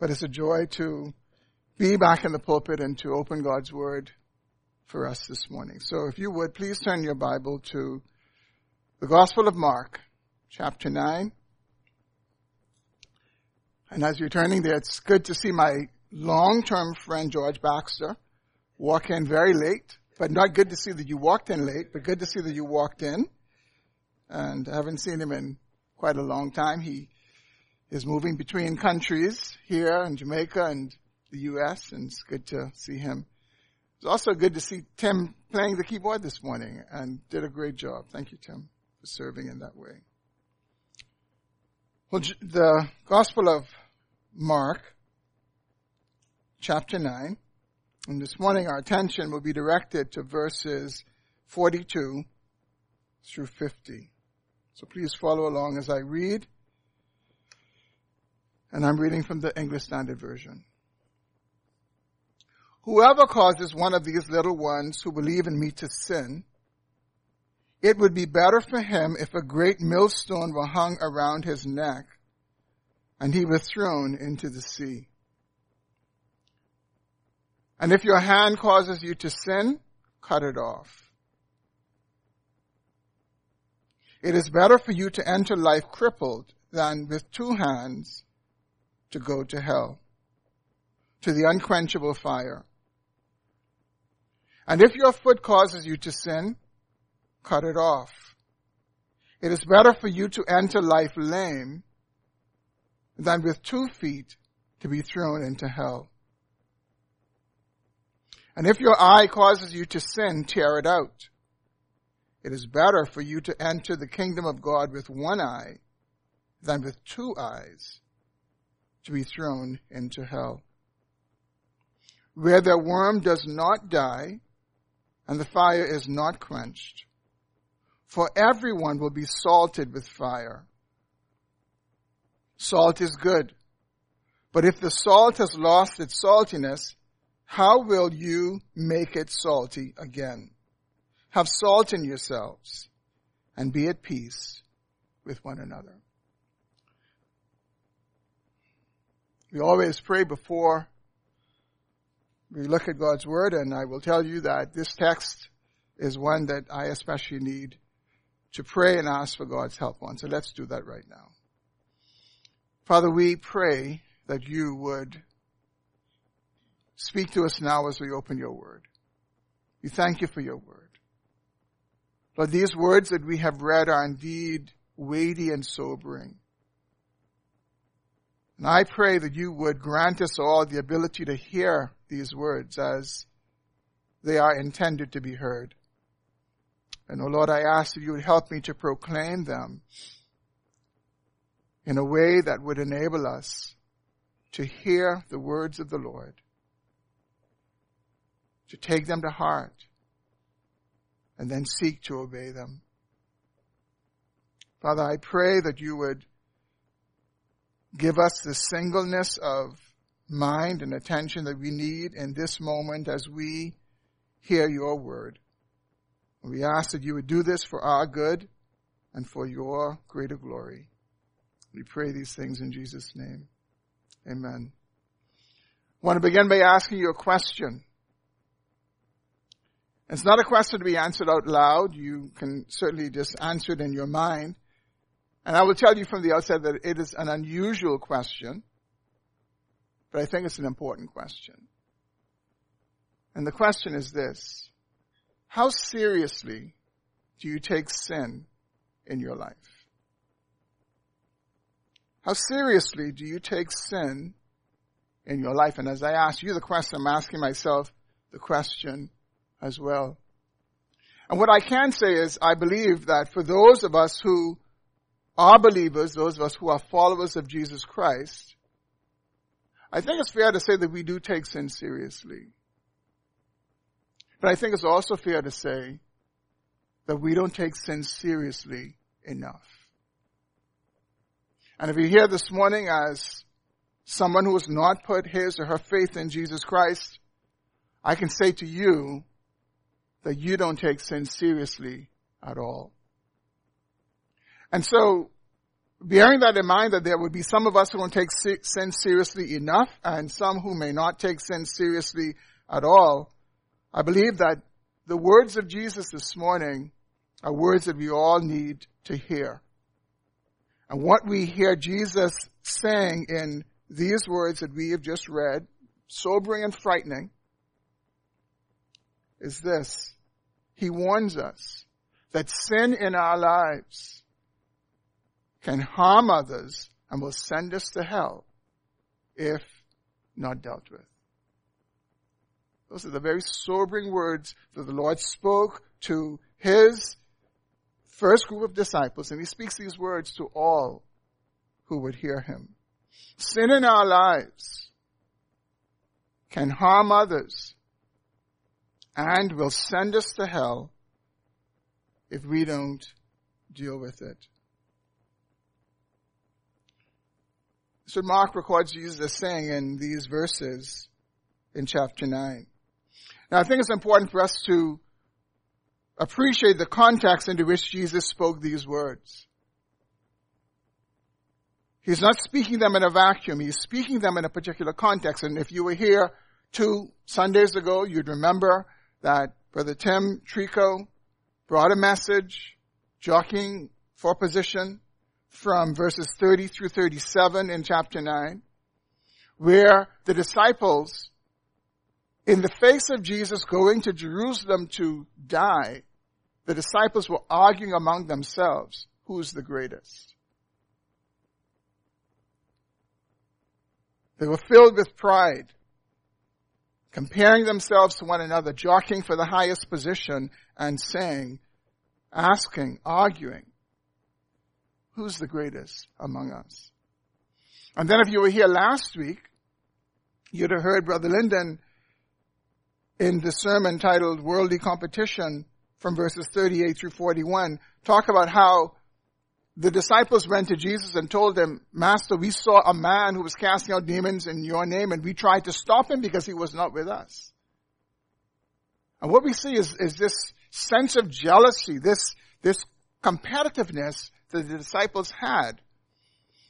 but it's a joy to be back in the pulpit and to open God's Word for us this morning. So if you would, please turn your Bible to the Gospel of Mark, chapter 9. And as you're turning there, it's good to see my long-term friend George Baxter walk in very late, but not good to see that you walked in late, but good to see that you walked in. And I haven't seen him in quite a long time. He is moving between countries here in Jamaica and the U.S. and it's good to see him. It's also good to see Tim playing the keyboard this morning and did a great job. Thank you, Tim, for serving in that way. Well, the Gospel of Mark, chapter 9, and this morning our attention will be directed to verses 42 through 50. So please follow along as I read. And I'm reading from the English Standard Version. Whoever causes one of these little ones who believe in me to sin, it would be better for him if a great millstone were hung around his neck and he was thrown into the sea. And if your hand causes you to sin, cut it off. It is better for you to enter life crippled than with two hands to go to hell, to the unquenchable fire. And if your foot causes you to sin, cut it off. It is better for you to enter life lame than with two feet to be thrown into hell. And if your eye causes you to sin, tear it out. It is better for you to enter the kingdom of God with one eye than with two eyes to be thrown into hell. Where the worm does not die and the fire is not quenched. For everyone will be salted with fire. Salt is good. But if the salt has lost its saltiness, how will you make it salty again? Have salt in yourselves and be at peace with one another. We always pray before we look at God's Word and I will tell you that this text is one that I especially need to pray and ask for God's help on. So let's do that right now. Father, we pray that you would speak to us now as we open your Word. We thank you for your Word. Lord, these words that we have read are indeed weighty and sobering. And I pray that you would grant us all the ability to hear these words as they are intended to be heard. And, oh Lord, I ask that you would help me to proclaim them in a way that would enable us to hear the words of the Lord, to take them to heart, and then seek to obey them. Father, I pray that you would give us the singleness of mind and attention that we need in this moment as we hear your word. We ask that you would do this for our good and for your greater glory. We pray these things in Jesus' name. Amen. I want to begin by asking you a question. It's not a question to be answered out loud. You can certainly just answer it in your mind. And I will tell you from the outset that it is an unusual question, but I think it's an important question. And the question is this. How seriously do you take sin in your life? How seriously do you take sin in your life? And as I ask you the question, I'm asking myself the question as well. And what I can say is I believe that for those of us who are believers, those of us who are followers of Jesus Christ, I think it's fair to say that we do take sin seriously. But I think it's also fair to say that we don't take sin seriously enough. And if you're here this morning as someone who has not put his or her faith in Jesus Christ, I can say to you that you don't take sin seriously at all. And so bearing that in mind that there would be some of us who won't take sin seriously enough and some who may not take sin seriously at all, I believe that the words of Jesus this morning are words that we all need to hear. And what we hear Jesus saying in these words that we have just read, sobering and frightening, is this. He warns us that sin in our lives can harm others and will send us to hell if not dealt with. Those are the very sobering words that the Lord spoke to his first group of disciples, and he speaks these words to all who would hear him. Sin in our lives can harm others and will send us to hell if we don't deal with it. So Mark records Jesus as saying in these verses in chapter 9. Now I think it's important for us to appreciate the context into which Jesus spoke these words. He's not speaking them in a vacuum. He's speaking them in a particular context. And if you were here two Sundays ago, you'd remember that Brother Tim Trico brought a message jockeying for position from verses 30 through 37 in chapter 9, where the disciples, in the face of Jesus going to Jerusalem to die, the disciples were arguing among themselves, who's the greatest? They were filled with pride comparing themselves to one another, jockeying for the highest position, and saying, asking, arguing, who's the greatest among us? And then if you were here last week, you'd have heard Brother Linden in the sermon titled Worldly Competition from verses 38 through 41 talk about how the disciples went to Jesus and told him, Master, we saw a man who was casting out demons in your name and we tried to stop him because he was not with us. And what we see is, is this sense of jealousy, this, this competitiveness that the disciples had.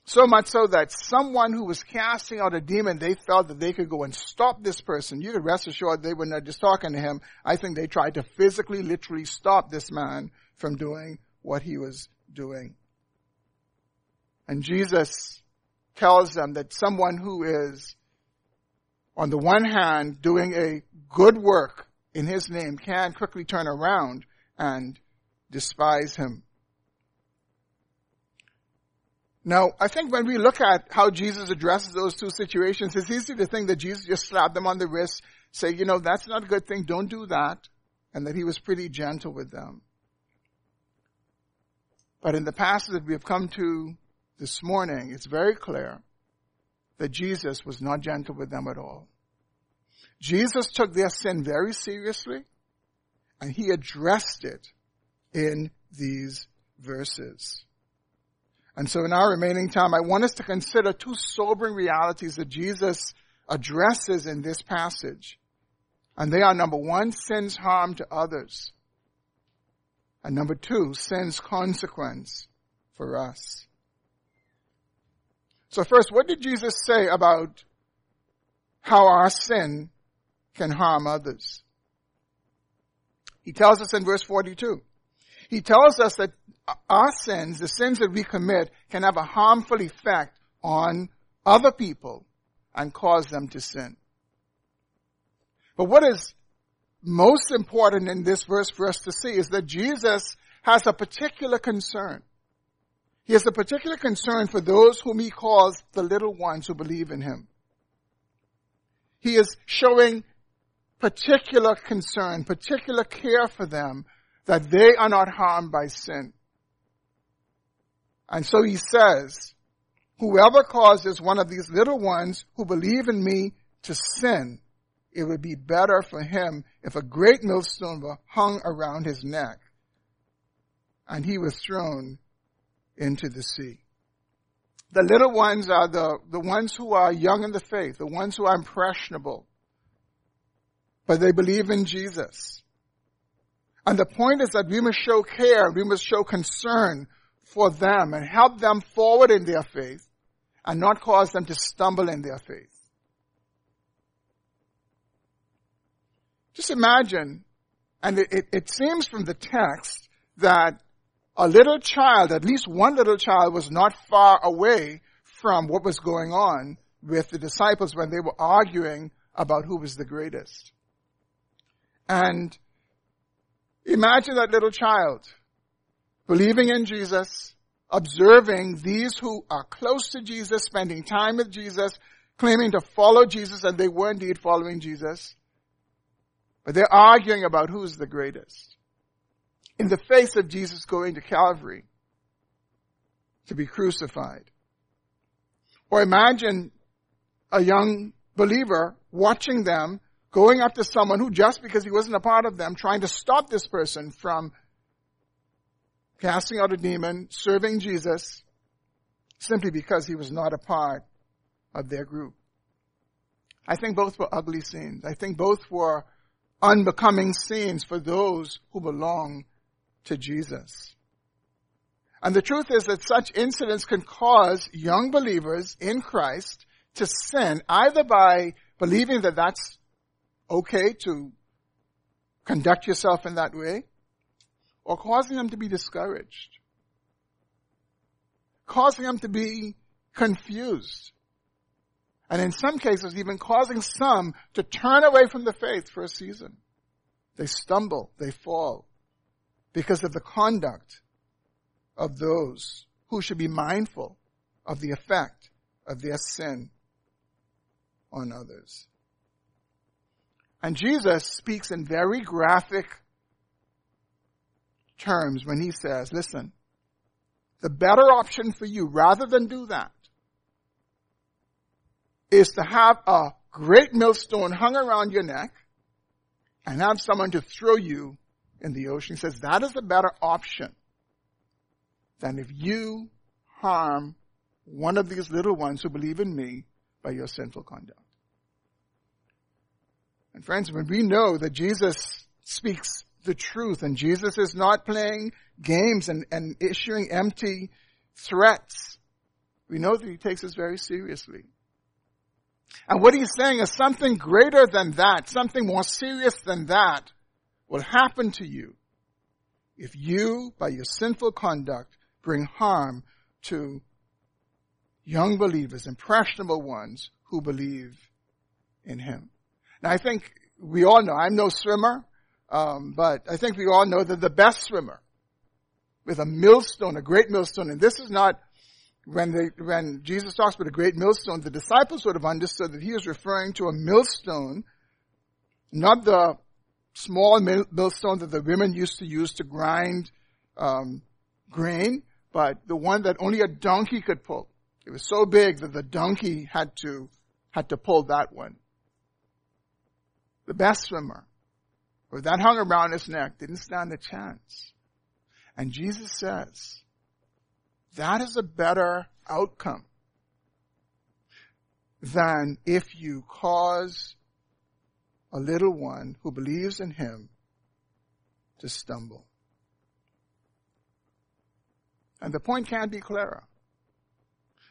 So much so that someone who was casting out a demon, they felt that they could go and stop this person. You could rest assured they were not just talking to him. I think they tried to physically, literally stop this man from doing what he was doing. And Jesus tells them that someone who is, on the one hand, doing a good work in his name can quickly turn around and despise him. Now, I think when we look at how Jesus addresses those two situations, it's easy to think that Jesus just slapped them on the wrist, say, you know, that's not a good thing, don't do that, and that he was pretty gentle with them. But in the passage that we have come to this morning, it's very clear that Jesus was not gentle with them at all. Jesus took their sin very seriously and he addressed it in these verses. And so in our remaining time, I want us to consider two sobering realities that Jesus addresses in this passage. And they are number one, sin's harm to others. And number two, sin's consequence for us. So first, what did Jesus say about how our sin can harm others? He tells us in verse 42. He tells us that our sins, the sins that we commit, can have a harmful effect on other people and cause them to sin. But what is most important in this verse for us to see is that Jesus has a particular concern he has a particular concern for those whom he calls the little ones who believe in him. He is showing particular concern, particular care for them that they are not harmed by sin. And so he says, whoever causes one of these little ones who believe in me to sin, it would be better for him if a great millstone were hung around his neck and he was thrown into the sea. The little ones are the, the ones who are young in the faith, the ones who are impressionable, but they believe in Jesus. And the point is that we must show care, we must show concern for them and help them forward in their faith and not cause them to stumble in their faith. Just imagine, and it, it, it seems from the text that a little child, at least one little child was not far away from what was going on with the disciples when they were arguing about who was the greatest. And imagine that little child believing in Jesus, observing these who are close to Jesus, spending time with Jesus, claiming to follow Jesus, and they were indeed following Jesus. But they're arguing about who's the greatest. In the face of Jesus going to Calvary to be crucified. Or imagine a young believer watching them going up to someone who just because he wasn't a part of them, trying to stop this person from casting out a demon, serving Jesus, simply because he was not a part of their group. I think both were ugly scenes. I think both were unbecoming scenes for those who belong to Jesus. And the truth is that such incidents can cause young believers in Christ to sin either by believing that that's okay to conduct yourself in that way or causing them to be discouraged, causing them to be confused, and in some cases even causing some to turn away from the faith for a season. They stumble, they fall because of the conduct of those who should be mindful of the effect of their sin on others. And Jesus speaks in very graphic terms when he says, listen, the better option for you, rather than do that, is to have a great millstone hung around your neck and have someone to throw you in the ocean. He says that is a better option than if you harm one of these little ones who believe in me by your sinful conduct. And friends, when we know that Jesus speaks the truth and Jesus is not playing games and, and issuing empty threats, we know that he takes us very seriously. And what he's saying is something greater than that, something more serious than that will happen to you if you, by your sinful conduct, bring harm to young believers, impressionable ones who believe in him. Now I think we all know, I'm no swimmer, um, but I think we all know that the best swimmer with a millstone, a great millstone, and this is not when they, when Jesus talks about a great millstone, the disciples would have understood that he is referring to a millstone, not the small millstone that the women used to use to grind um, grain, but the one that only a donkey could pull. It was so big that the donkey had to had to pull that one the best swimmer, with that hung around his neck, didn't stand a chance. And Jesus says, that is a better outcome than if you cause a little one who believes in him to stumble. And the point can't be clearer.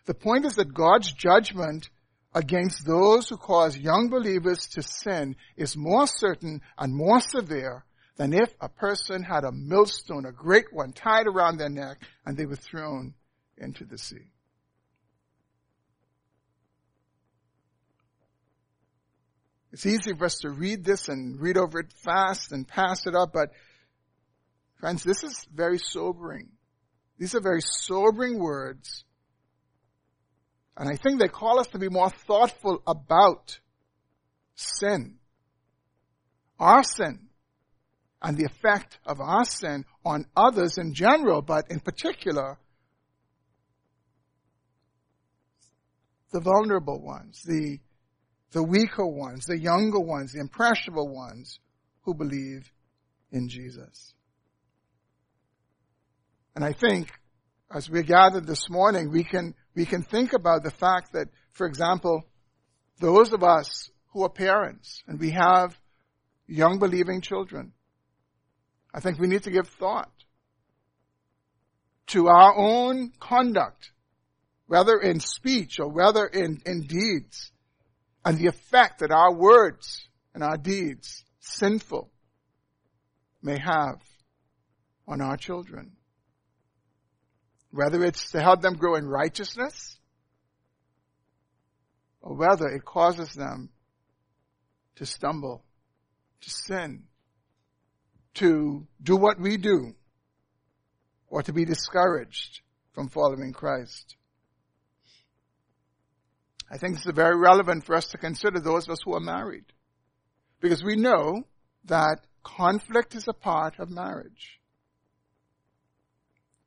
The point is that God's judgment against those who cause young believers to sin is more certain and more severe than if a person had a millstone, a great one, tied around their neck and they were thrown into the sea. It's easy for us to read this and read over it fast and pass it up, but friends, this is very sobering. These are very sobering words and I think they call us to be more thoughtful about sin. Our sin. And the effect of our sin on others in general, but in particular, the vulnerable ones, the, the weaker ones, the younger ones, the impressionable ones who believe in Jesus. And I think as we gathered this morning, we can we can think about the fact that, for example, those of us who are parents and we have young believing children, I think we need to give thought to our own conduct, whether in speech or whether in, in deeds, and the effect that our words and our deeds, sinful, may have on our children. Whether it's to help them grow in righteousness, or whether it causes them to stumble, to sin, to do what we do, or to be discouraged from following Christ. I think this is very relevant for us to consider those of us who are married. Because we know that conflict is a part of marriage.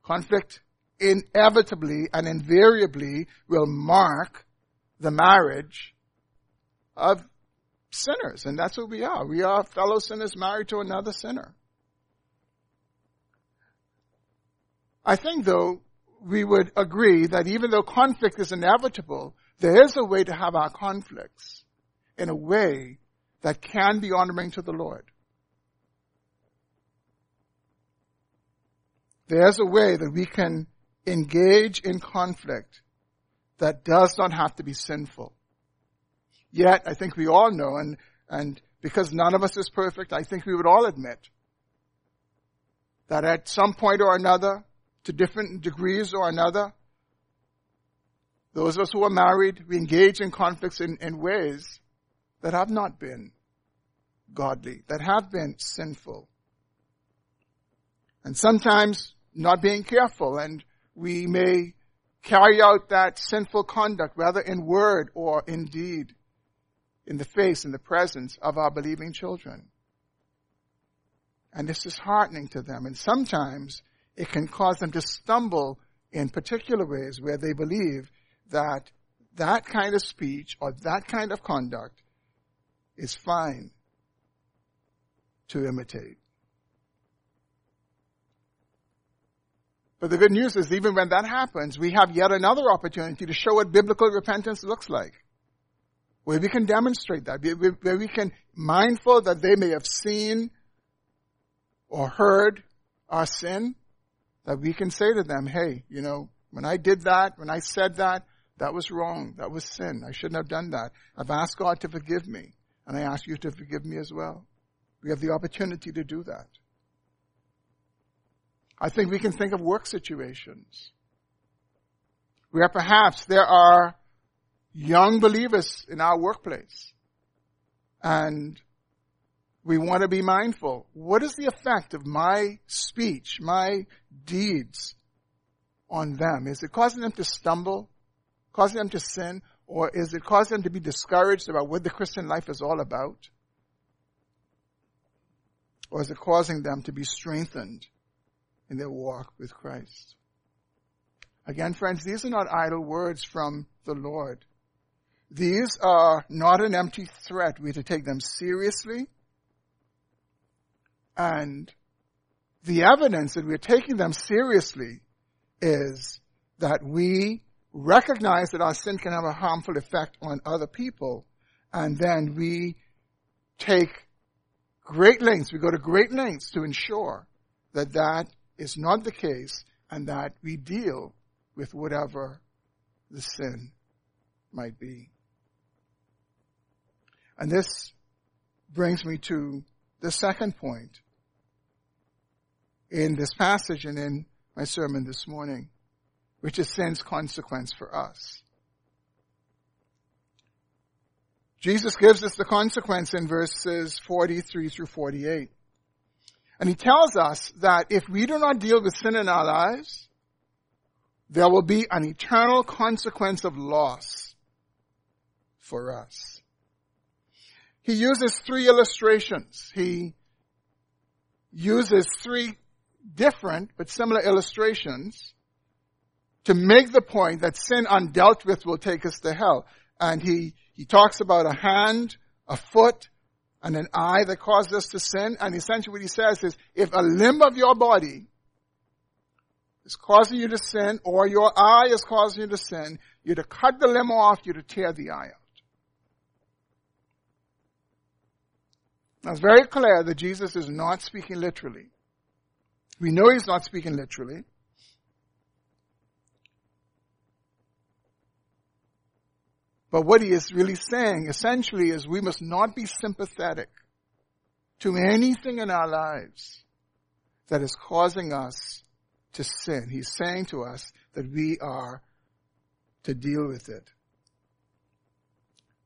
Conflict inevitably and invariably will mark the marriage of sinners. And that's what we are. We are fellow sinners married to another sinner. I think though, we would agree that even though conflict is inevitable, there is a way to have our conflicts in a way that can be honoring to the Lord. There's a way that we can engage in conflict that does not have to be sinful. Yet, I think we all know, and, and because none of us is perfect, I think we would all admit that at some point or another, to different degrees or another, those of us who are married, we engage in conflicts in, in ways that have not been godly, that have been sinful. And sometimes not being careful and we may carry out that sinful conduct, whether in word or in deed, in the face, in the presence of our believing children. And this is heartening to them. And sometimes it can cause them to stumble in particular ways where they believe that that kind of speech or that kind of conduct is fine to imitate. But the good news is even when that happens, we have yet another opportunity to show what biblical repentance looks like. Where we can demonstrate that, where we can, mindful that they may have seen or heard our sin, that we can say to them, hey, you know, when I did that, when I said that, that was wrong. That was sin. I shouldn't have done that. I've asked God to forgive me, and I ask you to forgive me as well. We have the opportunity to do that. I think we can think of work situations where perhaps there are young believers in our workplace and we want to be mindful. What is the effect of my speech, my deeds on them? Is it causing them to stumble, causing them to sin, or is it causing them to be discouraged about what the Christian life is all about? Or is it causing them to be strengthened in their walk with Christ. Again, friends, these are not idle words from the Lord. These are not an empty threat. We are to take them seriously. And the evidence that we're taking them seriously is that we recognize that our sin can have a harmful effect on other people. And then we take great lengths, we go to great lengths to ensure that that is not the case and that we deal with whatever the sin might be. And this brings me to the second point in this passage and in my sermon this morning, which is sin's consequence for us. Jesus gives us the consequence in verses 43 through 48. And he tells us that if we do not deal with sin in our lives, there will be an eternal consequence of loss for us. He uses three illustrations. He uses three different but similar illustrations to make the point that sin undealt with will take us to hell. And he, he talks about a hand, a foot, and an eye that causes us to sin. And essentially what he says is, if a limb of your body is causing you to sin, or your eye is causing you to sin, you're to cut the limb off, you're to tear the eye out. Now it's very clear that Jesus is not speaking literally. We know he's not speaking literally. But what he is really saying essentially is we must not be sympathetic to anything in our lives that is causing us to sin. He's saying to us that we are to deal with it.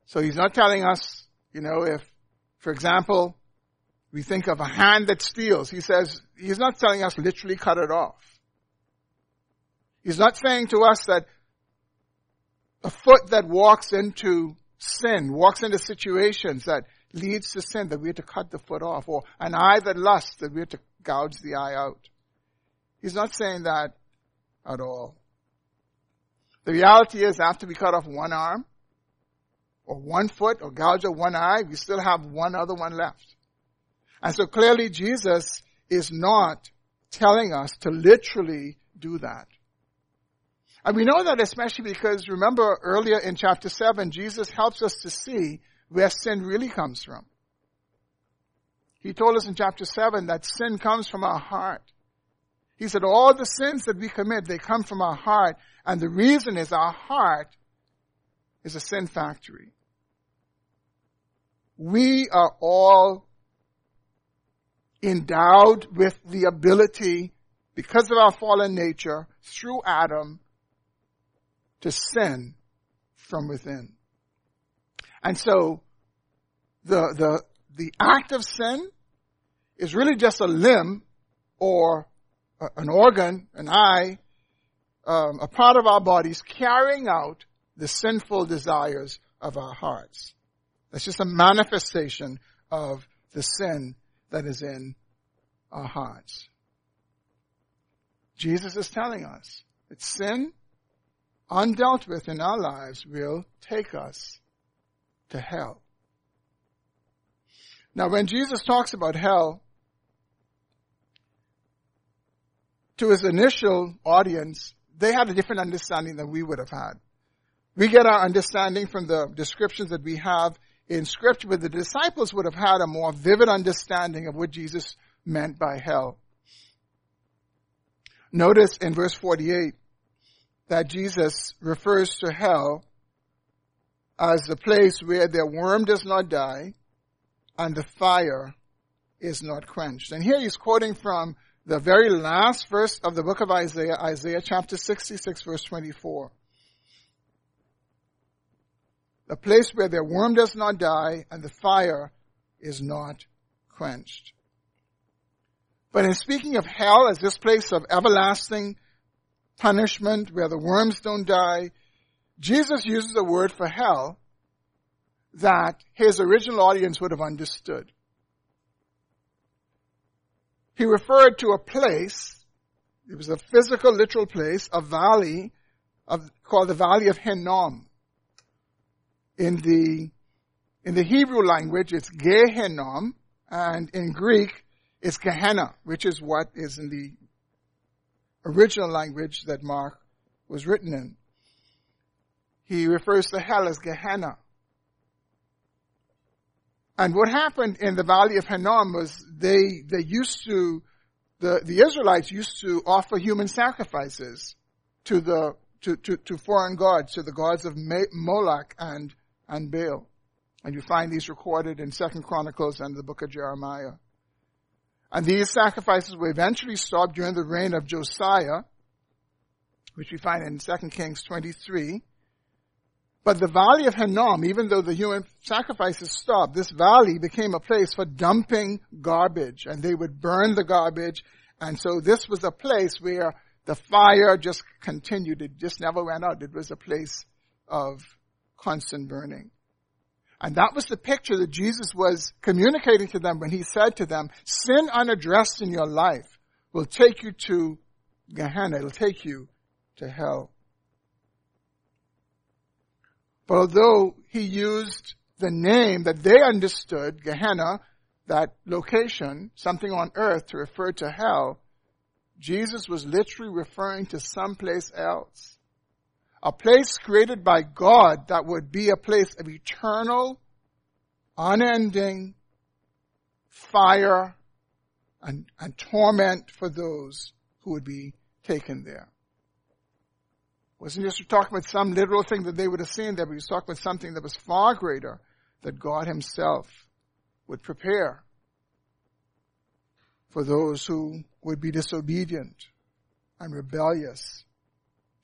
So he's not telling us, you know, if, for example, we think of a hand that steals. He says, he's not telling us literally cut it off. He's not saying to us that a foot that walks into sin, walks into situations that leads to sin, that we have to cut the foot off, or an eye that lusts, that we have to gouge the eye out. He's not saying that at all. The reality is after we cut off one arm, or one foot, or gouge out one eye, we still have one other one left. And so clearly Jesus is not telling us to literally do that. And we know that especially because remember earlier in chapter 7, Jesus helps us to see where sin really comes from. He told us in chapter 7 that sin comes from our heart. He said all the sins that we commit, they come from our heart. And the reason is our heart is a sin factory. We are all endowed with the ability, because of our fallen nature, through Adam, to sin from within. And so, the, the, the act of sin is really just a limb or an organ, an eye, um, a part of our bodies carrying out the sinful desires of our hearts. That's just a manifestation of the sin that is in our hearts. Jesus is telling us that sin, undealt with in our lives, will take us to hell. Now when Jesus talks about hell, to his initial audience, they had a different understanding than we would have had. We get our understanding from the descriptions that we have in scripture, but the disciples would have had a more vivid understanding of what Jesus meant by hell. Notice in verse 48 that Jesus refers to hell as the place where the worm does not die and the fire is not quenched. And here he's quoting from the very last verse of the book of Isaiah, Isaiah chapter 66 verse 24. The place where the worm does not die and the fire is not quenched. But in speaking of hell as this place of everlasting punishment where the worms don't die, Jesus uses a word for hell that his original audience would have understood. He referred to a place, it was a physical, literal place, a valley of, called the Valley of Hinnom. In the, in the Hebrew language, it's Gehinnom, and in Greek, it's Gehenna, which is what is in the original language that Mark was written in. He refers to hell as Gehenna. And what happened in the Valley of Hinnom was they, they used to, the, the Israelites used to offer human sacrifices to the, to, to, to foreign gods, to the gods of Moloch and, and Baal. And you find these recorded in Second Chronicles and the book of Jeremiah. And these sacrifices were eventually stopped during the reign of Josiah, which we find in 2 Kings 23. But the valley of Hinnom, even though the human sacrifices stopped, this valley became a place for dumping garbage and they would burn the garbage. And so this was a place where the fire just continued. It just never went out. It was a place of constant burning. And that was the picture that Jesus was communicating to them when he said to them, sin unaddressed in your life will take you to Gehenna. It'll take you to hell. But although he used the name that they understood, Gehenna, that location, something on earth to refer to hell, Jesus was literally referring to someplace else. A place created by God that would be a place of eternal, unending fire and, and torment for those who would be taken there. wasn't just talking about some literal thing that they would have seen there, but he was talking about something that was far greater that God himself would prepare for those who would be disobedient and rebellious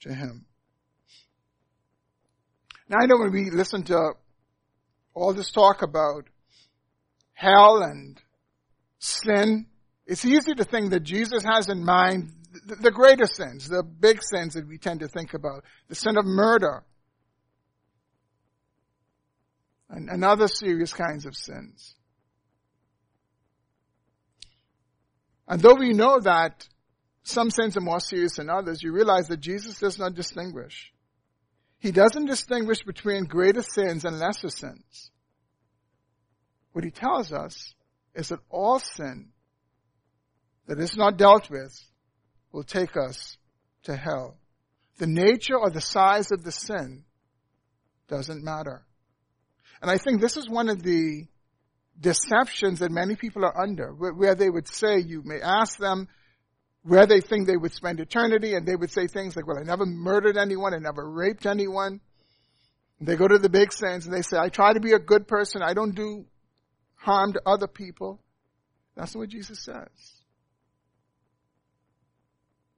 to him. Now I know when we listen to all this talk about hell and sin, it's easy to think that Jesus has in mind the, greater sins, the big sins that we tend to think about, the sin of murder, and, and other serious kinds of sins. And though we know that some sins are more serious than others, you realize that Jesus does not distinguish. He doesn't distinguish between greater sins and lesser sins. What he tells us is that all sin that is not dealt with will take us to hell. The nature or the size of the sin doesn't matter. And I think this is one of the deceptions that many people are under, where they would say, you may ask them where they think they would spend eternity, and they would say things like, well, I never murdered anyone, I never raped anyone. They go to the big sins and they say, I try to be a good person, I don't do harm to other people. That's what Jesus says.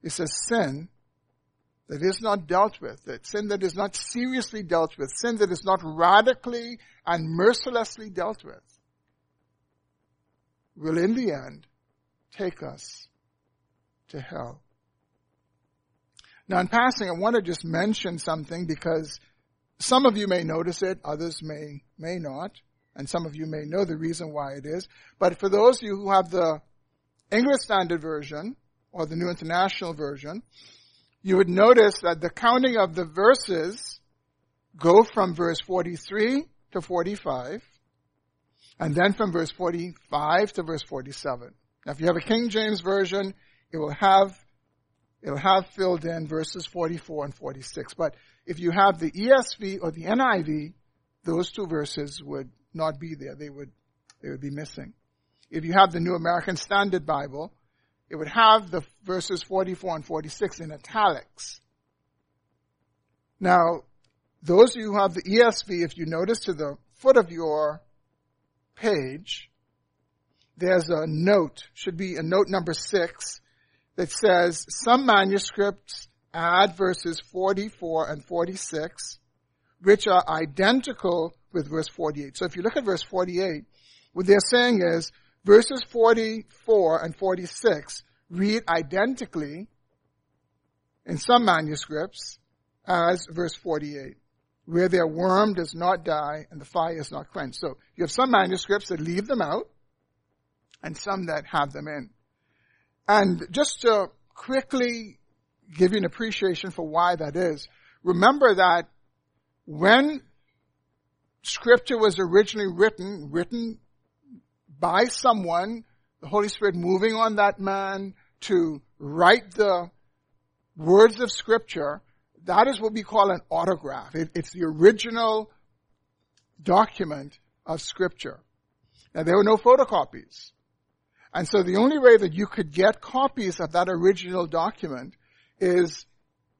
He says sin that is not dealt with, that sin that is not seriously dealt with, sin that is not radically and mercilessly dealt with, will in the end take us to hell. Now in passing, I want to just mention something because some of you may notice it, others may, may not and some of you may know the reason why it is. But for those of you who have the English Standard Version or the New International Version, you would notice that the counting of the verses go from verse 43 to 45, and then from verse 45 to verse 47. Now if you have a King James Version, it will have it'll have filled in verses 44 and 46. But if you have the ESV or the NIV, those two verses would not be there. They would, they would be missing. If you have the New American Standard Bible, it would have the verses 44 and 46 in italics. Now, those of you who have the ESV, if you notice to the foot of your page, there's a note, should be a note number six, that says some manuscripts add verses 44 and 46, which are identical with verse 48. So if you look at verse 48, what they're saying is verses 44 and 46 read identically in some manuscripts as verse 48, where their worm does not die and the fire is not quenched. So you have some manuscripts that leave them out and some that have them in. And just to quickly give you an appreciation for why that is, remember that when scripture was originally written, written by someone, the Holy Spirit moving on that man to write the words of scripture, that is what we call an autograph. It, it's the original document of scripture. Now there were no photocopies. And so the only way that you could get copies of that original document is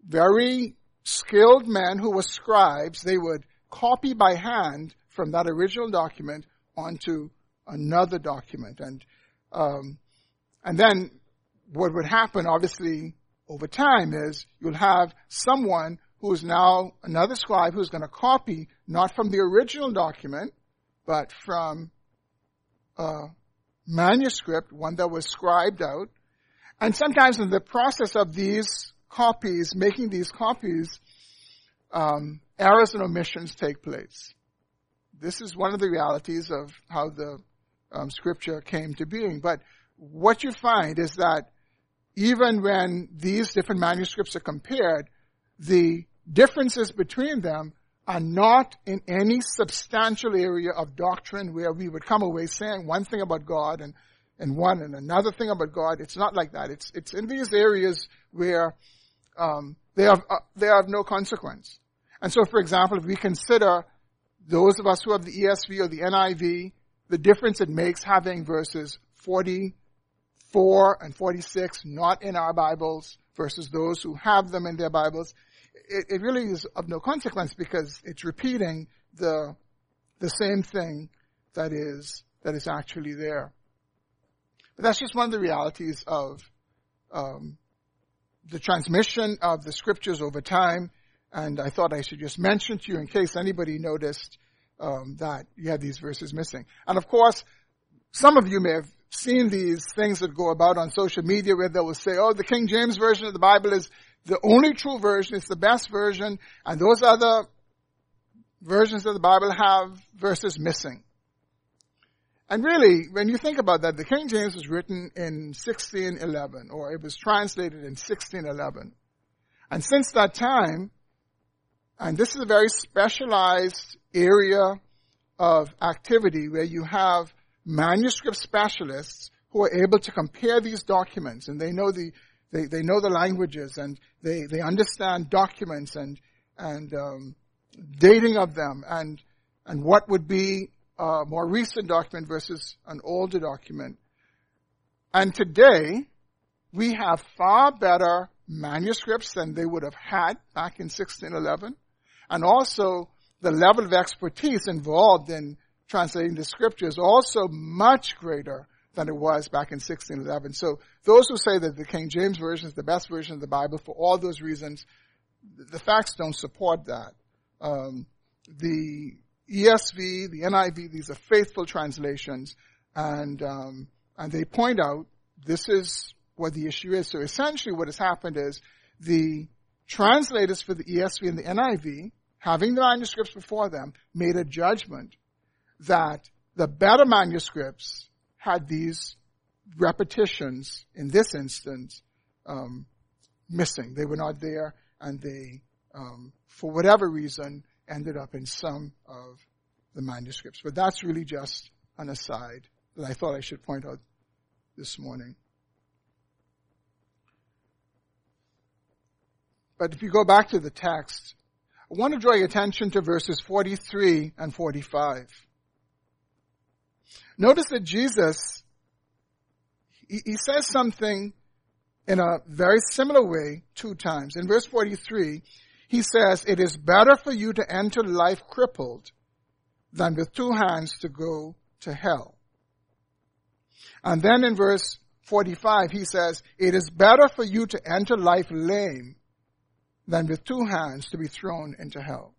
very skilled men who were scribes. They would copy by hand from that original document onto another document. And, um, and then what would happen, obviously, over time is you'll have someone who is now another scribe who's going to copy not from the original document, but from a manuscript, one that was scribed out. And sometimes in the process of these copies, making these copies, um, errors and omissions take place. This is one of the realities of how the um, scripture came to being. But what you find is that even when these different manuscripts are compared, the differences between them are not in any substantial area of doctrine where we would come away saying one thing about God and, and one and another thing about God. It's not like that. It's, it's in these areas where um, they, have, uh, they have no consequence. And so, for example, if we consider those of us who have the ESV or the NIV, the difference it makes having verses 44 and 46 not in our Bibles versus those who have them in their Bibles, it, it really is of no consequence because it's repeating the, the same thing that is, that is actually there. But that's just one of the realities of, um, the transmission of the scriptures over time. And I thought I should just mention to you in case anybody noticed um, that you had these verses missing. And of course, some of you may have seen these things that go about on social media where they will say, oh, the King James Version of the Bible is the only true version, it's the best version, and those other versions of the Bible have verses missing. And really, when you think about that, the King James was written in 1611, or it was translated in 1611. And since that time, and this is a very specialized area of activity where you have manuscript specialists who are able to compare these documents and they know the they, they know the languages and they, they understand documents and and um, dating of them and and what would be a more recent document versus an older document. And today we have far better manuscripts than they would have had back in 1611 and also the level of expertise involved in translating the scriptures also much greater than it was back in 1611. So those who say that the King James Version is the best version of the Bible for all those reasons, the facts don't support that. Um, the ESV, the NIV, these are faithful translations, and um, and they point out this is what the issue is. So essentially, what has happened is the translators for the ESV and the NIV, having the manuscripts before them, made a judgment that the better manuscripts had these repetitions, in this instance, um, missing. They were not there, and they, um, for whatever reason, ended up in some of the manuscripts. But that's really just an aside that I thought I should point out this morning. But if you go back to the text, I want to draw your attention to verses 43 and 45. Notice that Jesus, he, he says something in a very similar way two times. In verse 43, he says, it is better for you to enter life crippled than with two hands to go to hell. And then in verse 45, he says, it is better for you to enter life lame than with two hands to be thrown into hell.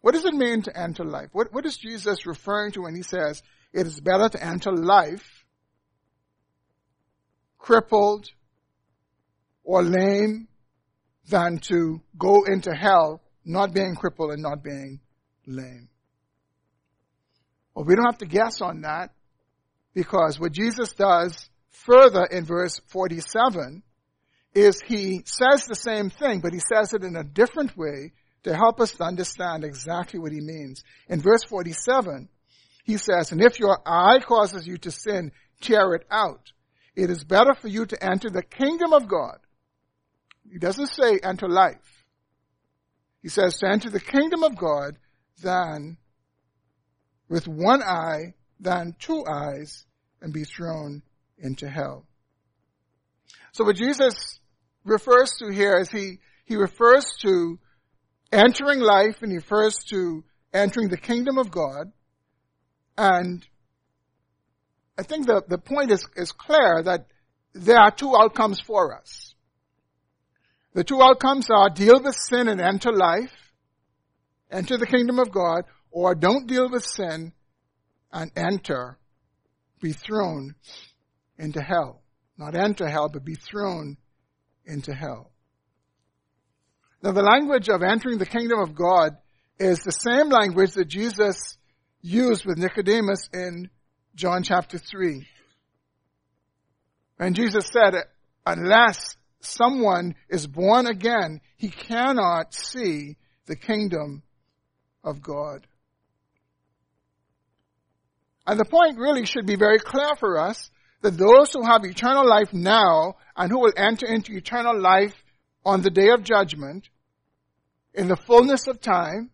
What does it mean to enter life? What, what is Jesus referring to when he says it is better to enter life crippled or lame than to go into hell not being crippled and not being lame. Well, we don't have to guess on that because what Jesus does further in verse 47 is he says the same thing, but he says it in a different way to help us to understand exactly what he means. In verse 47, he says, and if your eye causes you to sin, tear it out. It is better for you to enter the kingdom of God. He doesn't say enter life. He says to enter the kingdom of God than with one eye than two eyes and be thrown into hell. So what Jesus refers to here is he, he refers to entering life and he refers to entering the kingdom of God and I think the, the point is, is clear that there are two outcomes for us. The two outcomes are deal with sin and enter life, enter the kingdom of God, or don't deal with sin and enter, be thrown into hell. Not enter hell, but be thrown into hell. Now the language of entering the kingdom of God is the same language that Jesus used with Nicodemus in John chapter 3. And Jesus said, unless someone is born again, he cannot see the kingdom of God. And the point really should be very clear for us that those who have eternal life now and who will enter into eternal life on the day of judgment, in the fullness of time,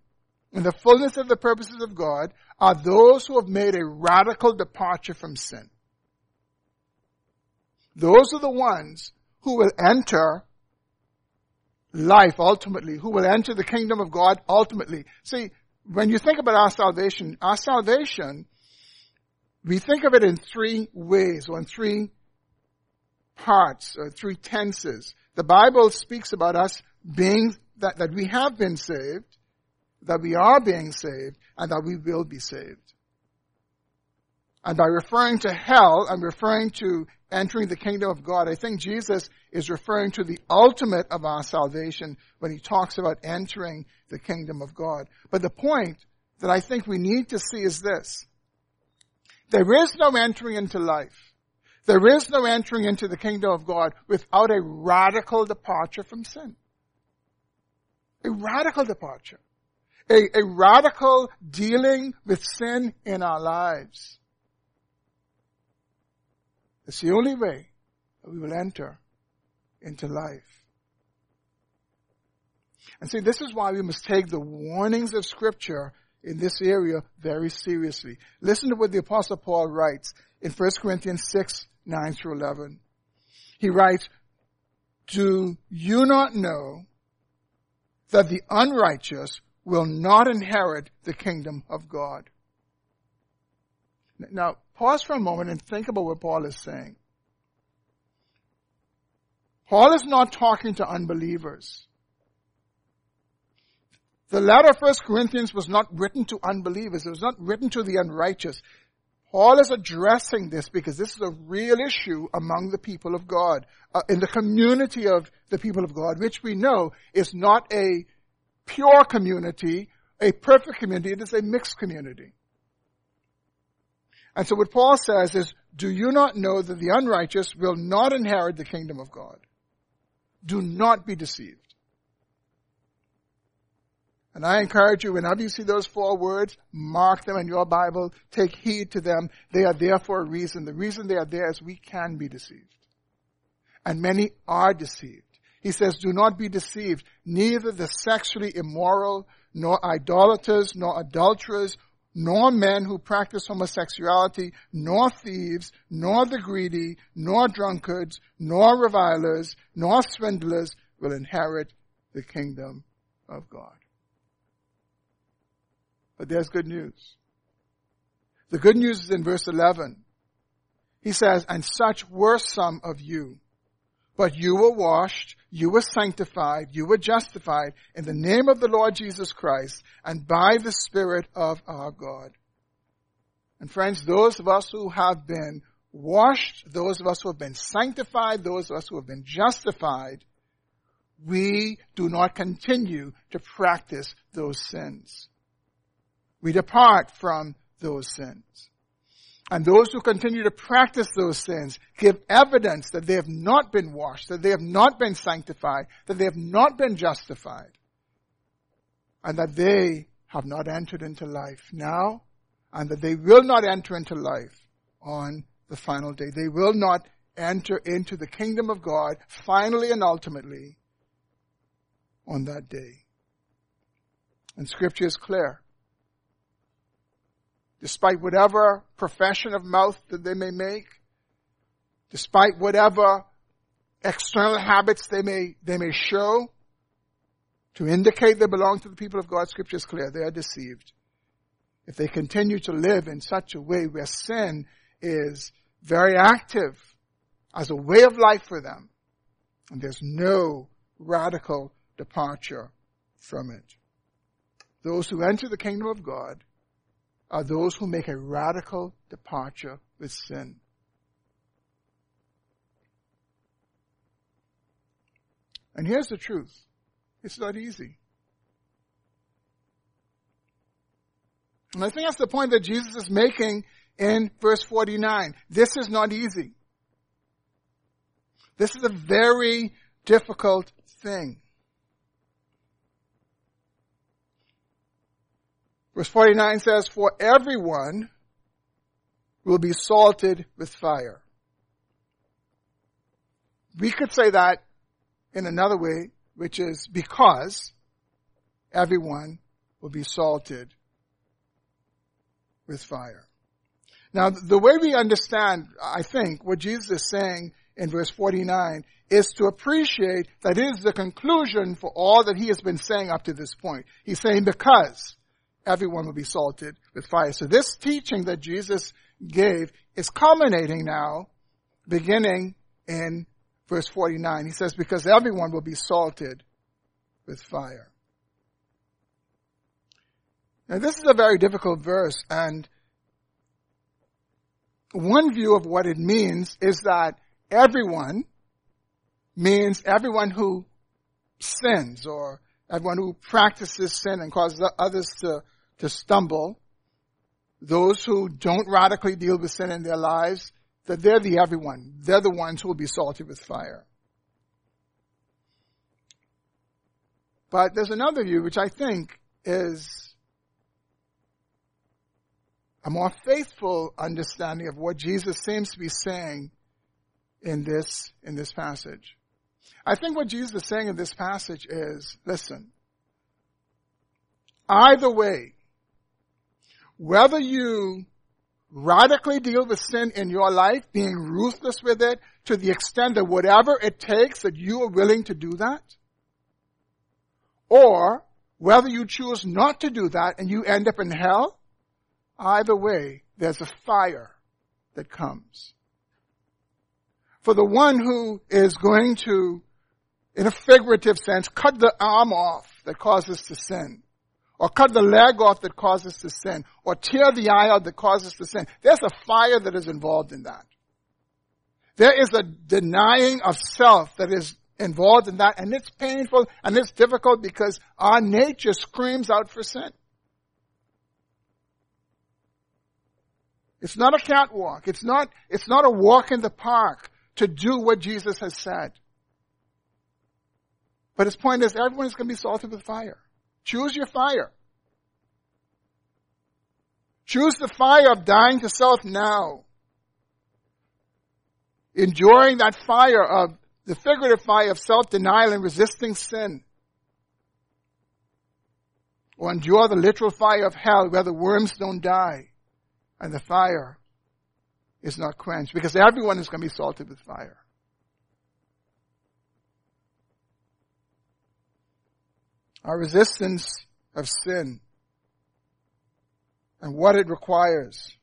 in the fullness of the purposes of God, are those who have made a radical departure from sin. Those are the ones who will enter life ultimately, who will enter the kingdom of God ultimately. See, when you think about our salvation, our salvation, we think of it in three ways or in three parts or three tenses. The Bible speaks about us being, that, that we have been saved, that we are being saved, and that we will be saved. And by referring to hell, I'm referring to entering the kingdom of God. I think Jesus is referring to the ultimate of our salvation when he talks about entering the kingdom of God. But the point that I think we need to see is this. There is no entering into life. There is no entering into the kingdom of God without a radical departure from sin. A radical departure. A, a radical dealing with sin in our lives. It's the only way that we will enter into life. And see, this is why we must take the warnings of scripture in this area very seriously. Listen to what the apostle Paul writes in 1 Corinthians 6, 9 through 11. He writes, Do you not know that the unrighteous will not inherit the kingdom of God? Now, pause for a moment and think about what Paul is saying. Paul is not talking to unbelievers. The letter of 1 Corinthians was not written to unbelievers. It was not written to the unrighteous. Paul is addressing this because this is a real issue among the people of God, uh, in the community of the people of God, which we know is not a pure community, a perfect community, it is a mixed community. And so what Paul says is, do you not know that the unrighteous will not inherit the kingdom of God? Do not be deceived. And I encourage you, whenever you see those four words, mark them in your Bible, take heed to them. They are there for a reason. The reason they are there is we can be deceived. And many are deceived. He says, do not be deceived. Neither the sexually immoral, nor idolaters, nor adulterers, nor men who practice homosexuality, nor thieves, nor the greedy, nor drunkards, nor revilers, nor swindlers will inherit the kingdom of God. But there's good news. The good news is in verse 11. He says, and such were some of you. But you were washed, you were sanctified, you were justified in the name of the Lord Jesus Christ and by the Spirit of our God. And friends, those of us who have been washed, those of us who have been sanctified, those of us who have been justified, we do not continue to practice those sins. We depart from those sins. And those who continue to practice those sins give evidence that they have not been washed, that they have not been sanctified, that they have not been justified, and that they have not entered into life now, and that they will not enter into life on the final day. They will not enter into the kingdom of God finally and ultimately on that day. And scripture is clear despite whatever profession of mouth that they may make, despite whatever external habits they may, they may show to indicate they belong to the people of God, scripture is clear. They are deceived. If they continue to live in such a way where sin is very active as a way of life for them, and there's no radical departure from it. Those who enter the kingdom of God are those who make a radical departure with sin. And here's the truth. It's not easy. And I think that's the point that Jesus is making in verse 49. This is not easy. This is a very difficult thing. Verse 49 says, For everyone will be salted with fire. We could say that in another way, which is because everyone will be salted with fire. Now, the way we understand, I think, what Jesus is saying in verse 49 is to appreciate that is the conclusion for all that he has been saying up to this point. He's saying because everyone will be salted with fire. So this teaching that Jesus gave is culminating now, beginning in verse 49. He says, because everyone will be salted with fire. Now this is a very difficult verse and one view of what it means is that everyone means everyone who sins or everyone who practices sin and causes others to, to stumble, those who don't radically deal with sin in their lives, that they're the everyone. They're the ones who will be salted with fire. But there's another view which I think is a more faithful understanding of what Jesus seems to be saying in this, in this passage. I think what Jesus is saying in this passage is, listen, either way, whether you radically deal with sin in your life, being ruthless with it to the extent that whatever it takes that you are willing to do that, or whether you choose not to do that and you end up in hell, Either way, there's a fire that comes. For the one who is going to, in a figurative sense, cut the arm off that causes to sin, or cut the leg off that causes to sin, or tear the eye out that causes to sin, there's a fire that is involved in that. There is a denying of self that is involved in that, and it's painful and it's difficult because our nature screams out for sin. It's not a catwalk. It's not, it's not a walk in the park to do what Jesus has said. But his point is everyone is going to be salted with fire. Choose your fire. Choose the fire of dying to self now. Enjoying that fire of the figurative fire of self-denial and resisting sin. Or endure the literal fire of hell where the worms don't die and the fire is not quenched because everyone is going to be salted with fire. Our resistance of sin and what it requires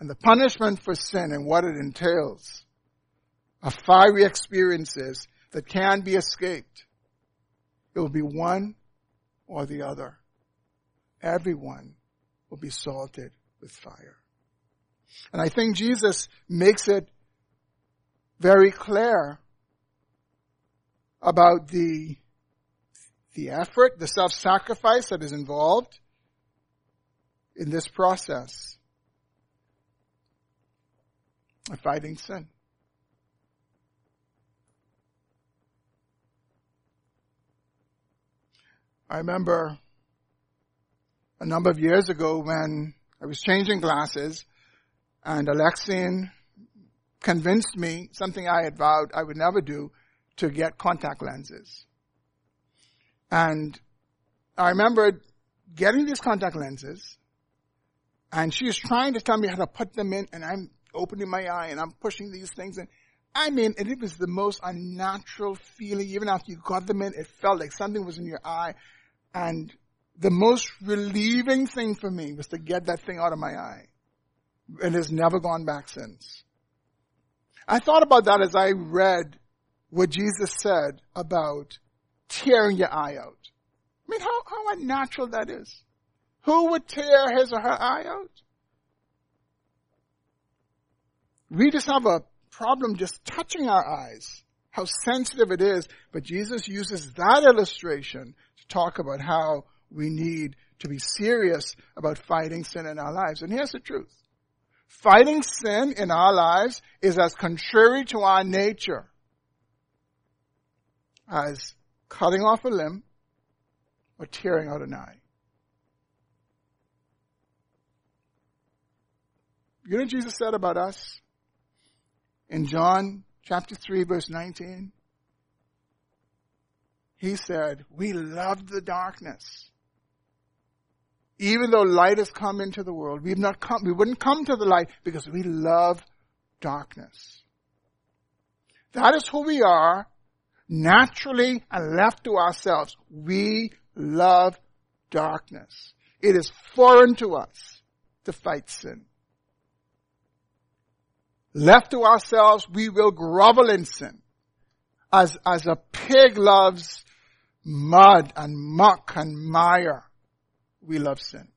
and the punishment for sin and what it entails are fiery experiences that can be escaped. It will be one or the other. Everyone will be salted with fire. And I think Jesus makes it very clear about the, the effort, the self-sacrifice that is involved in this process of fighting sin. I remember a number of years ago when I was changing glasses and Alexine convinced me something I had vowed I would never do to get contact lenses. And I remember getting these contact lenses and she was trying to tell me how to put them in and I'm opening my eye and I'm pushing these things in. I mean, it was the most unnatural feeling. Even after you got them in, it felt like something was in your eye. And the most relieving thing for me was to get that thing out of my eye. And has never gone back since. I thought about that as I read what Jesus said about tearing your eye out. I mean, how, how unnatural that is. Who would tear his or her eye out? We just have a problem just touching our eyes, how sensitive it is. But Jesus uses that illustration to talk about how we need to be serious about fighting sin in our lives. And here's the truth. Fighting sin in our lives is as contrary to our nature as cutting off a limb or tearing out an eye. You know what Jesus said about us? In John chapter 3 verse 19? He said, we loved the darkness even though light has come into the world, we've not come, we wouldn't come to the light because we love darkness. That is who we are, naturally and left to ourselves. We love darkness. It is foreign to us to fight sin. Left to ourselves, we will grovel in sin. As, as a pig loves mud and muck and mire, we love sin.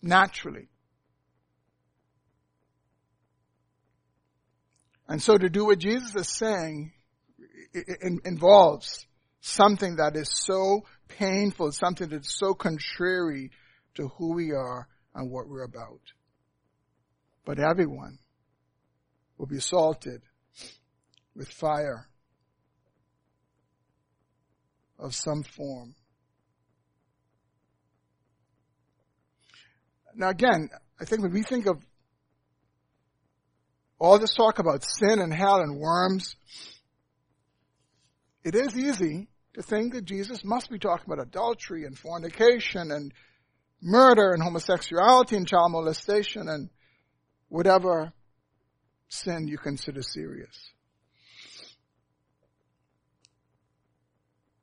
Naturally. And so to do what Jesus is saying involves something that is so painful, something that's so contrary to who we are and what we're about. But everyone will be salted with fire of some form. Now again, I think when we think of all this talk about sin and hell and worms, it is easy to think that Jesus must be talking about adultery and fornication and murder and homosexuality and child molestation and whatever sin you consider serious.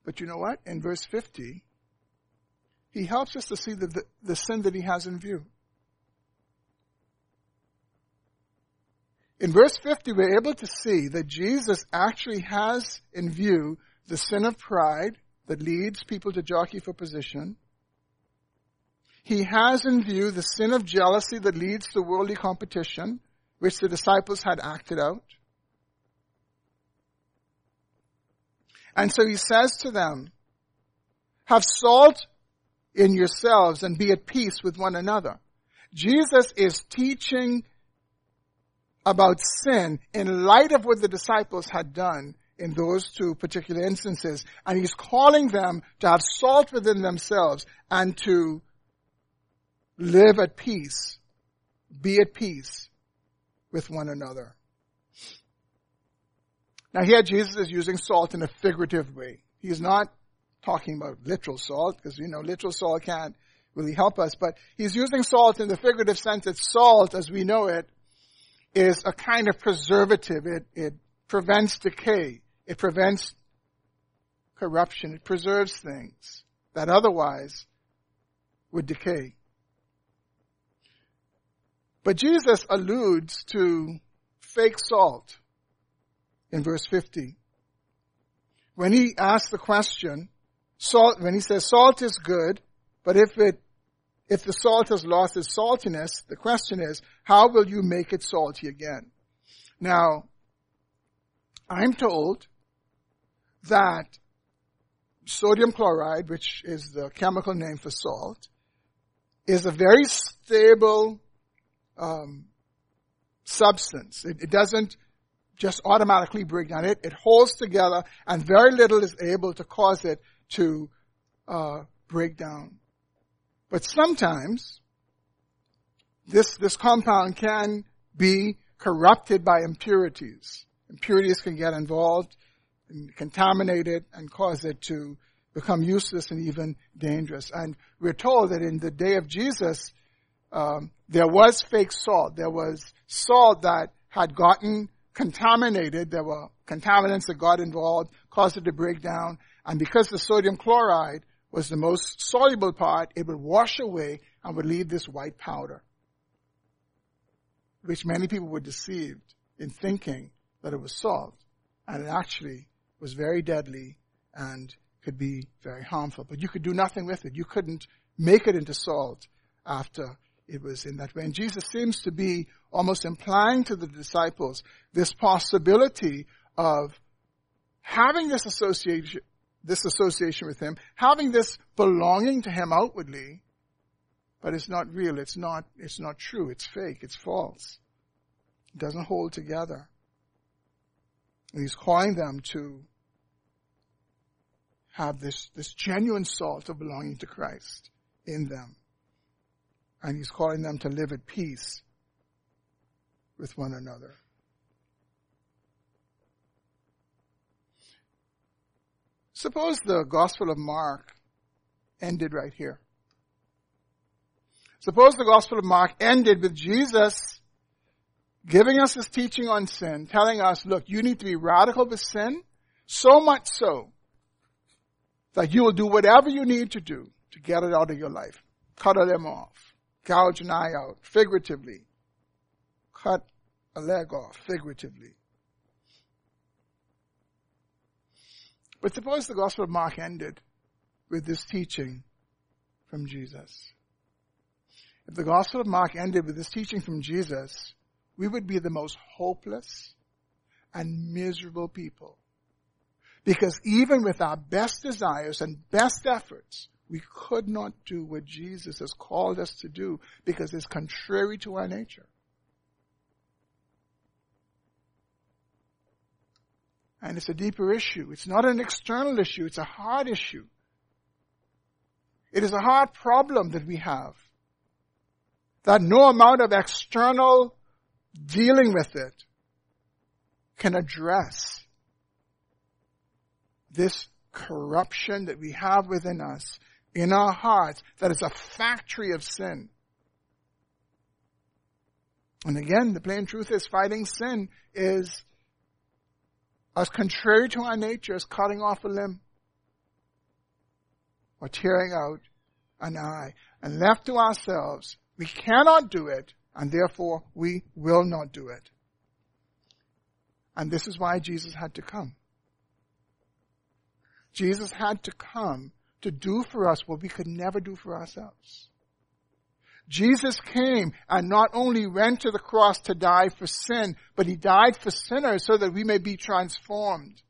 But you know what? In verse 50, he helps us to see the, the, the sin that he has in view. In verse 50, we're able to see that Jesus actually has in view the sin of pride that leads people to jockey for position. He has in view the sin of jealousy that leads to worldly competition, which the disciples had acted out. And so he says to them, have salt in yourselves and be at peace with one another. Jesus is teaching about sin in light of what the disciples had done in those two particular instances. And he's calling them to have salt within themselves and to live at peace, be at peace with one another. Now here Jesus is using salt in a figurative way. He's not talking about literal salt, because you know, literal salt can't really help us, but he's using salt in the figurative sense that salt, as we know it, is a kind of preservative. It, it prevents decay. It prevents corruption. It preserves things that otherwise would decay. But Jesus alludes to fake salt in verse 50. When he asks the question, salt, when he says salt is good, but if it if the salt has lost its saltiness, the question is, how will you make it salty again? Now, I'm told that sodium chloride, which is the chemical name for salt, is a very stable um, substance. It, it, doesn't just automatically break down. It, it holds together, and very little is able to cause it to uh, break down. But sometimes this, this compound can be corrupted by impurities. Impurities can get involved and contaminate it and cause it to become useless and even dangerous. And we're told that in the day of Jesus, um, there was fake salt. There was salt that had gotten contaminated. There were contaminants that got involved, caused it to break down. And because the sodium chloride was the most soluble part, it would wash away and would leave this white powder, which many people were deceived in thinking that it was salt. And it actually was very deadly and could be very harmful. But you could do nothing with it. You couldn't make it into salt after it was in that way. And Jesus seems to be almost implying to the disciples this possibility of having this association, this association with him, having this belonging to him outwardly, but it's not real, it's not, it's not true, it's fake, it's false. It doesn't hold together. And he's calling them to have this, this genuine salt of belonging to Christ in them. And he's calling them to live at peace with one another. Suppose the Gospel of Mark ended right here. Suppose the Gospel of Mark ended with Jesus giving us his teaching on sin, telling us, look, you need to be radical with sin, so much so that you will do whatever you need to do to get it out of your life. Cut a limb off, gouge an eye out, figuratively. Cut a leg off, figuratively. But suppose the Gospel of Mark ended with this teaching from Jesus. If the Gospel of Mark ended with this teaching from Jesus, we would be the most hopeless and miserable people. Because even with our best desires and best efforts, we could not do what Jesus has called us to do because it's contrary to our nature. And it's a deeper issue. It's not an external issue. It's a hard issue. It is a hard problem that we have. That no amount of external dealing with it can address this corruption that we have within us, in our hearts, that is a factory of sin. And again, the plain truth is fighting sin is as contrary to our nature as cutting off a limb or tearing out an eye. And left to ourselves, we cannot do it and therefore we will not do it. And this is why Jesus had to come. Jesus had to come to do for us what we could never do for ourselves. Jesus came and not only went to the cross to die for sin, but he died for sinners so that we may be transformed.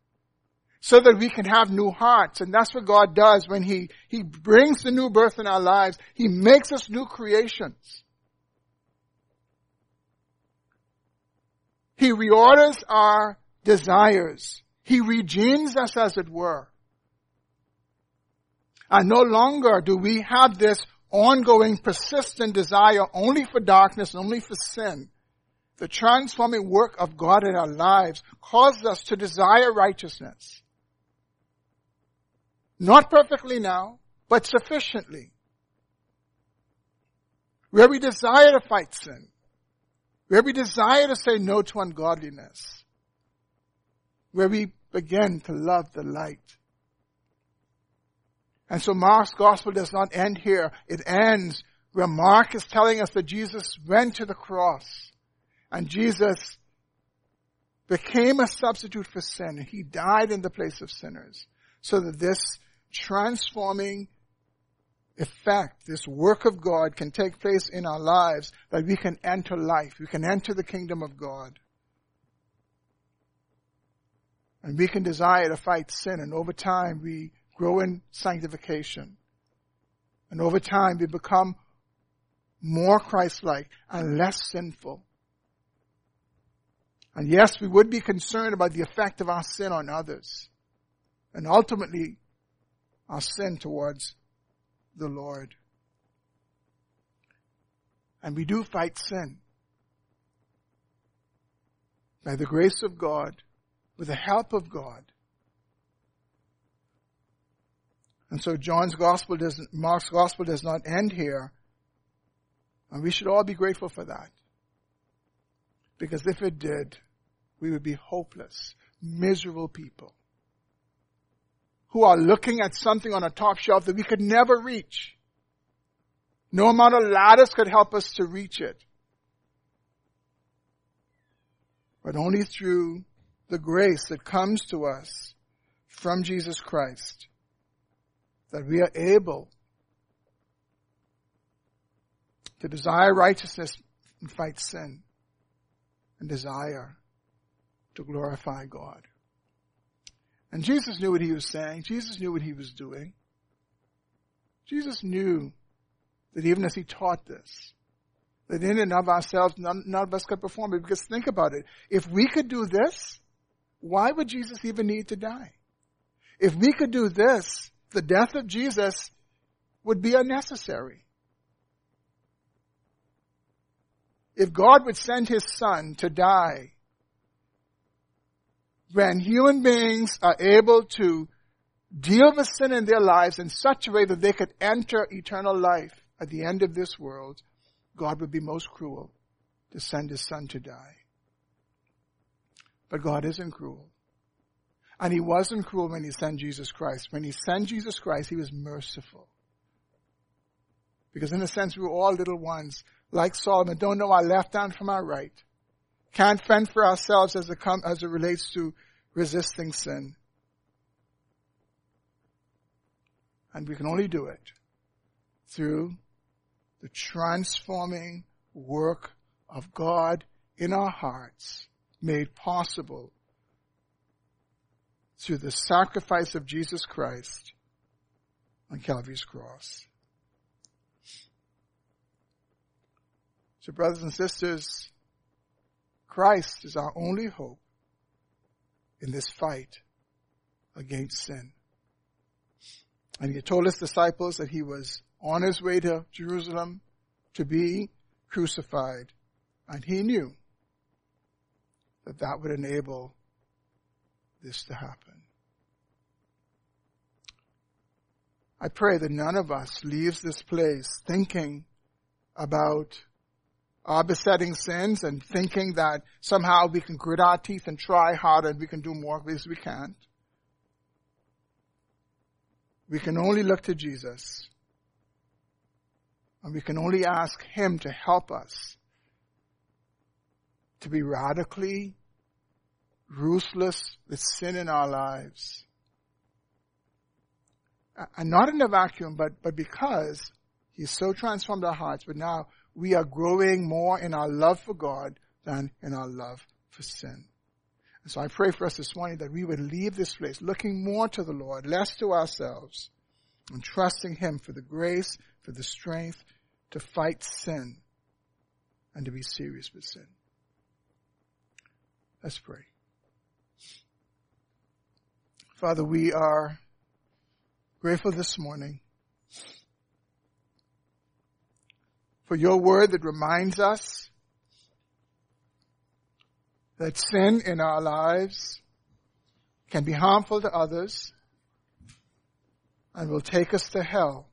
So that we can have new hearts. And that's what God does when he, he brings the new birth in our lives. He makes us new creations. He reorders our desires. He redeems us as it were. And no longer do we have this ongoing, persistent desire only for darkness, only for sin. The transforming work of God in our lives causes us to desire righteousness. Not perfectly now, but sufficiently. Where we desire to fight sin. Where we desire to say no to ungodliness. Where we begin to love the light. And so Mark's gospel does not end here. It ends where Mark is telling us that Jesus went to the cross and Jesus became a substitute for sin. He died in the place of sinners so that this transforming effect, this work of God can take place in our lives that we can enter life. We can enter the kingdom of God. And we can desire to fight sin and over time we grow in sanctification. And over time we become more Christ-like and less sinful. And yes, we would be concerned about the effect of our sin on others. And ultimately, our sin towards the Lord. And we do fight sin. By the grace of God, with the help of God, And so John's gospel doesn't, Mark's gospel does not end here. And we should all be grateful for that. Because if it did, we would be hopeless, miserable people who are looking at something on a top shelf that we could never reach. No amount of ladders could help us to reach it. But only through the grace that comes to us from Jesus Christ that we are able to desire righteousness and fight sin and desire to glorify God. And Jesus knew what he was saying. Jesus knew what he was doing. Jesus knew that even as he taught this, that in and of ourselves, none, none of us could perform it. Because think about it. If we could do this, why would Jesus even need to die? If we could do this, the death of Jesus would be unnecessary. If God would send his son to die when human beings are able to deal with sin in their lives in such a way that they could enter eternal life at the end of this world, God would be most cruel to send his son to die. But God isn't cruel. And he wasn't cruel when he sent Jesus Christ. When he sent Jesus Christ, he was merciful. Because in a sense, we were all little ones, like Solomon, don't know our left hand from our right. Can't fend for ourselves as it, as it relates to resisting sin. And we can only do it through the transforming work of God in our hearts made possible through the sacrifice of Jesus Christ on Calvary's cross. So brothers and sisters, Christ is our only hope in this fight against sin. And he told his disciples that he was on his way to Jerusalem to be crucified. And he knew that that would enable this to happen. I pray that none of us leaves this place thinking about our besetting sins and thinking that somehow we can grit our teeth and try harder and we can do more because we can't. We can only look to Jesus. And we can only ask Him to help us to be radically ruthless with sin in our lives. And not in a vacuum, but, but because He's so transformed our hearts, but now we are growing more in our love for God than in our love for sin. And so I pray for us this morning that we would leave this place looking more to the Lord, less to ourselves, and trusting Him for the grace, for the strength to fight sin and to be serious with sin. Let's pray. Father, we are grateful this morning for your word that reminds us that sin in our lives can be harmful to others and will take us to hell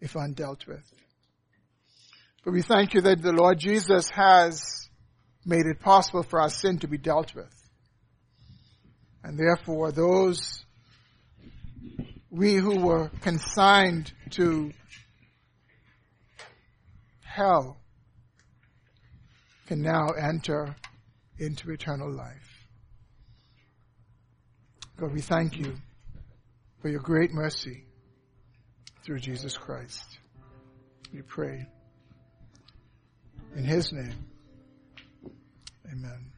if undealt with. But we thank you that the Lord Jesus has made it possible for our sin to be dealt with. And therefore those we who were consigned to hell can now enter into eternal life. God, we thank you for your great mercy through Jesus Christ. We pray in his name. Amen.